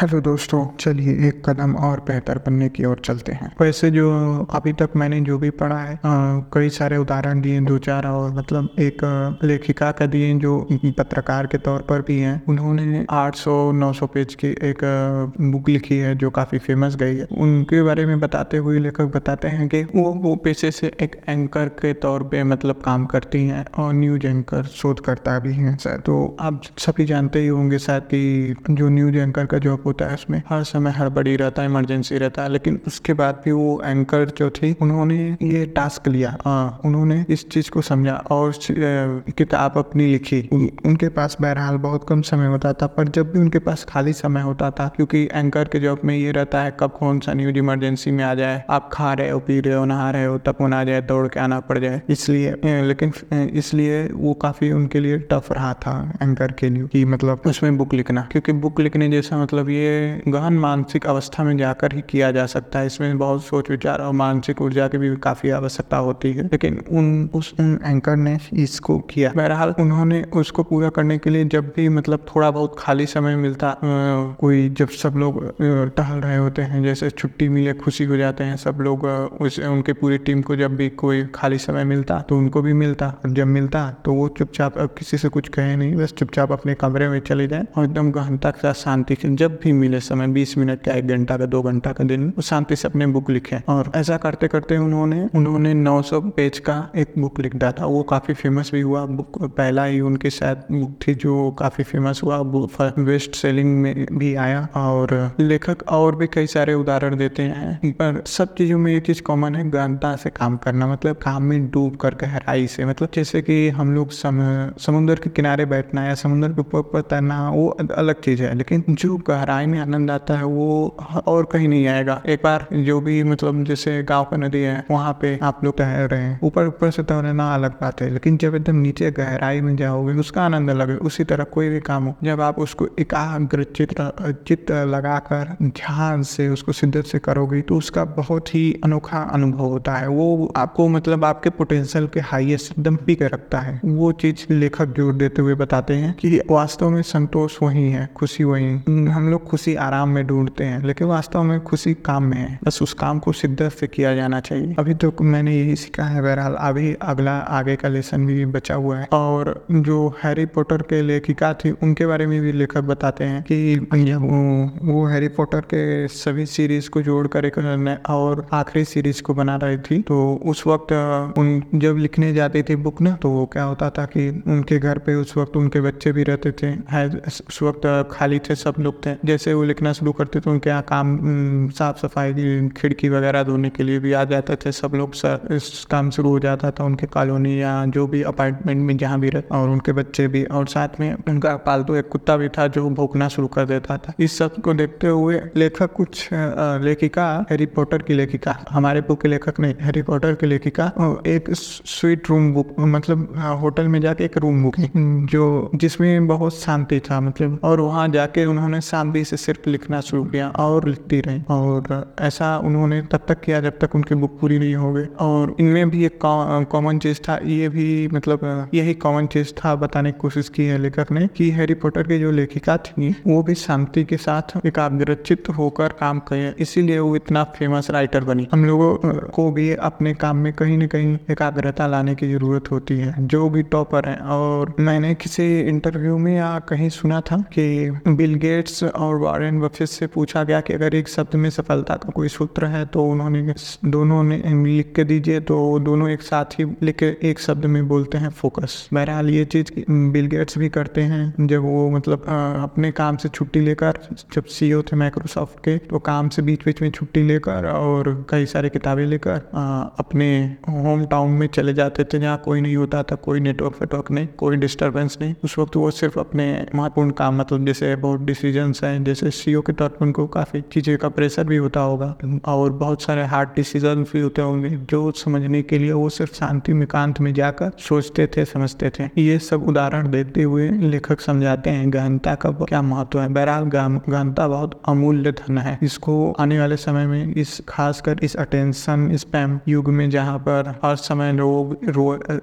Hello दोस्तों, चलिए एक कदम और बेहतर बनने की ओर चलते हैं। वैसे जो अभी तक मैंने जो भी पढ़ा है कई सारे उदाहरण दिए दो चार और मतलब एक लेखिका का दिए जो पत्रकार के तौर पर भी हैं। उन्होंने 800 900 पेज की एक बुक लिखी है जो काफ़ी फ़ेमस गई है। उनके बारे में बताते हुए लेखक बताते हैं कि वो वो पेशे से एक एंकर के तौर पे मतलब काम करती हैं और न्यूज़ एंकर शोधकर्ता भी हैं शायद तो आप सभी जानते ही होंगे शायद कि जो न्यूज़ एंकर का जॉब होता है उसमें। हर समय हड़बड़ी रहता है इमरजेंसी रहता है लेकिन उसके बाद भी वो एंकर जो थी उन्होंने ये टास्क लिया। हाँ उन्होंने इस चीज़ को समझा और किताब अपनी लिखी। उन, उनके पास बहरहाल बहुत कम समय होता था पर जब भी उनके पास खाली समय होता था क्योंकि एंकर के जॉब में ये रहता है कब कौन सा न्यूज़ इमरजेंसी में आ जाए आप खा रहे हो पी रहे हो नहा रहे हो तब फ़ोन आ जाए दौड़ के आना पड़ जाए। इसलिए लेकिन इसलिए वो काफ़ी उनके लिए टफ रहा था एंकर के लिए कि मतलब उसमें बुक लिखना। क्योंकि बुक लिखने जैसा मतलब ये गहन मानसिक अवस्था में जाकर ही किया जा सकता है। इसमें बहुत सोच विचार और मानसिक ऊर्जा की भी काफ़ी आवश्यकता होती है। लेकिन उन, उस, उन एंकर ने इसको किया। बहरहाल, उन्होंने उसको पूरा करने के लिए जब भी मतलब थोड़ा बहुत खाली समय मिलता कोई जब सब लोग टहल रहे होते हैं, जैसे छुट्टी मिले, खुशी हो जाते हैं, सब लोग उस, उनके पूरी टीम को जब भी कोई खाली समय मिलता तो उनको भी मिलता। जब मिलता तो वो चुपचाप, अब किसी से कुछ कहे नहीं, बस चुपचाप अपने कमरे में चले जाए और एकदम गहनता के साथ शांति जब भी मिले समय बीस मिनट का एक घंटा का दो घंटा का दिन शांति से अपने बुक लिखे। और ऐसा करते करते उन्होंने उन्होंने 900 पेज का एक बुक लिख था। वो काफ़ी फ़ेमस भी हुआ। बुक पहला ही उनकी शायद बुक थी जो काफ़ी फ़ेमस हुआ। वेस्ट सेलिंग में भी आया। और लेखक और भी कई सारे उदाहरण देते हैं। पर सब चीज़ों में ये चीज़ कॉमन है गहनता से काम करना। मतलब काम में डूब कर गहराई से। मतलब जैसे कि हम लोग सम, समुद्र के किनारे बैठना या समुद्र के ऊपर पर तैरना वो अलग चीज़ है। लेकिन जो गहराई में आनंद आता है, वो और कहीं नहीं आएगा। एक बार जो भी मतलब जैसे गाँव का नदी है, वहाँ पे आप लोग तैर रहे हैं। ऊपर ऊपर से तैरना अलग बात है, लेकिन जब एकदम नीचे गहराई में जाओगे, उसका आनंद अलग है। उसी तरह कोई भी काम हो, जब आप उसको एकाग्र चित्र चित्त लगाकर ध्यान से उसको शिद्दत से करोगे तो उसका बहुत ही अनोखा अनुभव होता है। वो आपको मतलब आपके पोटेंशियल के हाईएस्ट एकदम पीक रखता है। वो चीज़ लेखक ज़ोर देते हुए बताते हैं कि वास्तव में संतोष वही है, खुशी वही। हम लोग खुशी आराम में ढूंढते हैं लेकिन वास्तव में खुशी काम में है। बस उस काम को शिद्दत से किया जाना चाहिए। अभी तो मैंने यही सीखा है बहरहाल अभी अगला आगे का लेसन भी बचा हुआ है। और जो हैरी पॉटर के लेखिका थी उनके बारे में भी लेखक बताते हैं कि जब वो, वो हैरी पॉटर के सभी सीरीज़ को जोड़कर एक और आखिरी सीरीज़ को बना रही थी तो उस वक्त उन जब लिखने जाती थी बुक ना तो वो क्या होता था कि उनके घर पे उस वक्त उनके बच्चे भी रहते थे। उस वक्त खाली थे सब लोग थे। जैसे वो लिखना शुरू करते तो उनके यहाँ काम साफ़ सफ़ाई खिड़की वगैरह धोने के लिए भी आ जाते थे। सब लोग सर इस काम शुरू हो जाता था उनके कॉलोनी या जो भी अपार्टमेंट में जहाँ भी रहते और उनके बच्चे भी। और साथ में उनका पालतू एक कुत्ता भी था जो भौंकना शुरू कर देता था। इस सबको देखते हुए लेखक कुछ लेखिका, हैरी पॉटर की लेखिका, हमारे बुक के लेखक नहीं, हैरी पॉटर की लेखिका एक स्वीट रूम बुक मतलब होटल में जाके एक रूम बुक, जो जिसमें बहुत शांति था मतलब और वहाँ जाके उन्होंने शांति से सिर्फ़ लिखना शुरू किया और लिखती रही। और ऐसा उन्होंने तब तक किया जब तक उनकी बुक पूरी नहीं हो गई। और इनमें भी एक कॉमन चीज़ था। ये भी मतलब यही कॉमन चीज़ था बताने की कोशिश की है लेखक ने कि हैरी पॉटर की जो लेखिका थी, वो भी शांति के साथ एकाग्रचित होकर काम करे इसीलिए वो इतना फ़ेमस राइटर बनी। हम लोगों को भी अपने काम में कहीं न कहीं एकाग्रता लाने की ज़रूरत होती है, जो भी टॉपर है। और मैंने किसी इंटरव्यू में या कहीं सुना था कि बिल गेट्स और वॉरेन बफेट से पूछा गया कि अगर एक शब्द में सफलता का कोई सूत्र है तो उन्होंने दोनों ने लिख के दीजिए तो दोनों एक साथ ही लिख एक शब्द में बोलते हैं फोकस। बहरहाल ये चीज़ बिल गेट्स भी करते हैं जब वो मतलब अ, अपने काम से छुट्टी लेकर जब सीईओ थे माइक्रोसॉफ्ट के तो काम से बीच बीच में छुट्टी लेकर और कई सारी किताबें लेकर अपने होम टाउन में चले जाते थे जहाँ कोई नहीं होता था कोई नेटवर्क वेटवर्क नहीं कोई डिस्टर्बेंस नहीं। उस वक्त वो सिर्फ़ अपने महत्वपूर्ण काम मतलब जैसे बहुत डिसीज़न हैं जैसे सीईओ के तौर पर उनको काफ़ी चीज़ें का प्रेशर भी होता होगा और बहुत सारे हार्ड डिसीज़न भी होते होंगे जो समझने के लिए वो सिर्फ़ शांति में, कांत में जाकर सोचते थे, समझते थे। ये सब उदाहरण देते हुए लेखक समझाते हैं, गहनता का क्या महत्व है? बहरहाल गहनता बहुत अमूल्य धन है। इसको आने वाले समय में इस, खासकर इस अटेंशन स्पैम युग में जहाँ पर हर समय लोग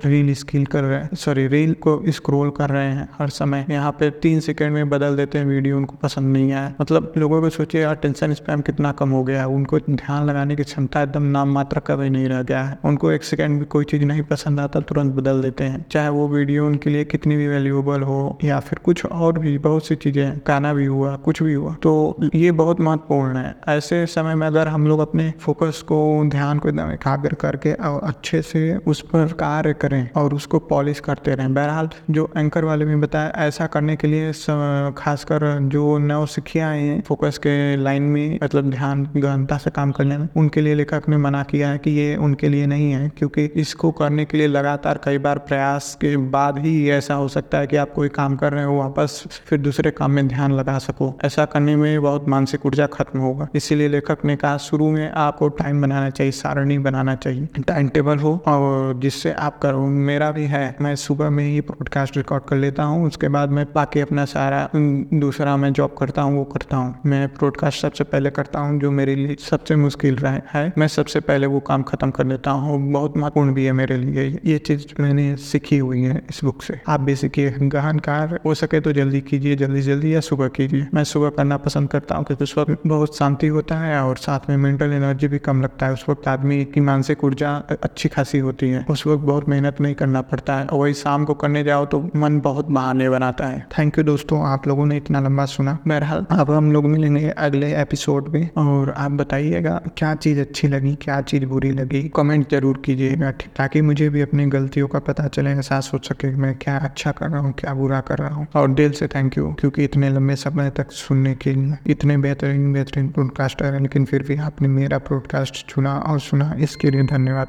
रील स्किल कर रहे हैं सॉरी रील को स्क्रोल कर रहे हैं, हर समय। यहाँ पे तीन सेकेंड में बदल देते हैं वीडियो उनको पसंद नहीं नहीं आया मतलब लोगों को सोचिए अटेंशन स्पैम कितना कम हो गया है। उनको ध्यान लगाने की क्षमता एकदम नाम मात्र का भी नहीं रह गया है। उनको एक सेकंड भी कोई चीज़ नहीं पसंद आता, तुरंत बदल देते हैं। चाहे वो वीडियो उनके लिए कितनी भी वैल्यूएबल हो, या फिर कुछ और भी, बहुत सी चीज़ें गाना भी हुआ, कुछ भी हुआ। तो ये बहुत महत्वपूर्ण है। ऐसे समय में अगर हम लोग अपने फोकस को, ध्यान को एकदम एकाग्र करके और अच्छे से उस पर कार्य करें और उसको पॉलिश करते रहें। बहरहाल, जो एंकर वाले में बताया, ऐसा करने के लिए खासकर जो नव सिखिया हैं। फोकस के लाइन में मतलब ध्यान, गहनता से काम करने में। उनके लिए लेखक ने मना किया है कि ये उनके लिए नहीं है, क्योंकि इसको करने के लिए लगातार कई बार प्रयास के बाद ही ऐसा हो सकता है कि आप कोई काम कर रहे हो, वापस फिर दूसरे काम में ध्यान लगा सको। ऐसा करने में बहुत मानसिक ऊर्जा खत्म होगा। इसीलिए लेखक ने कहा, शुरू में आपको टाइम बनाना चाहिए, सारणी बनाना चाहिए। टाइम टेबल हो और जिससे आप करो। मेरा भी है। मैं सुबह में ही पॉडकास्ट रिकॉर्ड कर लेता हूँ। उसके बाद मैं बाकी अपना सारा, दूसरा मैं जॉब करता हूँ वो करता हूँ। मैं पॉडकास्ट सबसे पहले करता हूँ, जो मेरे लिए सबसे मुश्किल रहा, है। मैं सबसे पहले वो काम खत्म कर देता हूँ, बहुत महत्वपूर्ण भी है मेरे लिए। ये चीज़ मैंने सीखी हुई है इस बुक से। आप भी सीखिए गहन हो सके तो जल्दी कीजिए जल्दी जल्दी या सुबह कीजिए। मैं सुबह करना पसंद करता हूँ, क्योंकि उस वक्त बहुत शांति होता है, और साथ में मेंटल एनर्जी भी कम लगता है। उस वक्त आदमी की मानसिक ऊर्जा अच्छी खासी होती है। उस वक्त बहुत मेहनत नहीं करना पड़ता है, और वही शाम को करने जाओ तो मन बहुत बहाने बनाता है। थैंक यू दोस्तों, आप लोगों ने इतना लंबा सुना। बहरहाल अब हम लोग मिलेंगे अगले एपिसोड में और आप बताइएगा क्या चीज़ अच्छी लगी, क्या चीज़ बुरी लगी। कमेंट ज़रूर कीजिएगा ताकि मुझे भी अपनी गलतियों का पता चले, एहसास हो सके मैं क्या अच्छा कर रहा हूँ, क्या बुरा कर रहा हूँ। और दिल से थैंक यू क्योंकि इतने लंबे समय तक सुनने के लिए, इतने बेहतरीन बेहतरीन पॉडकास्टर हैं, लेकिन फिर भी आपने मेरा पॉडकास्ट चुना और सुना, इसके लिए धन्यवाद।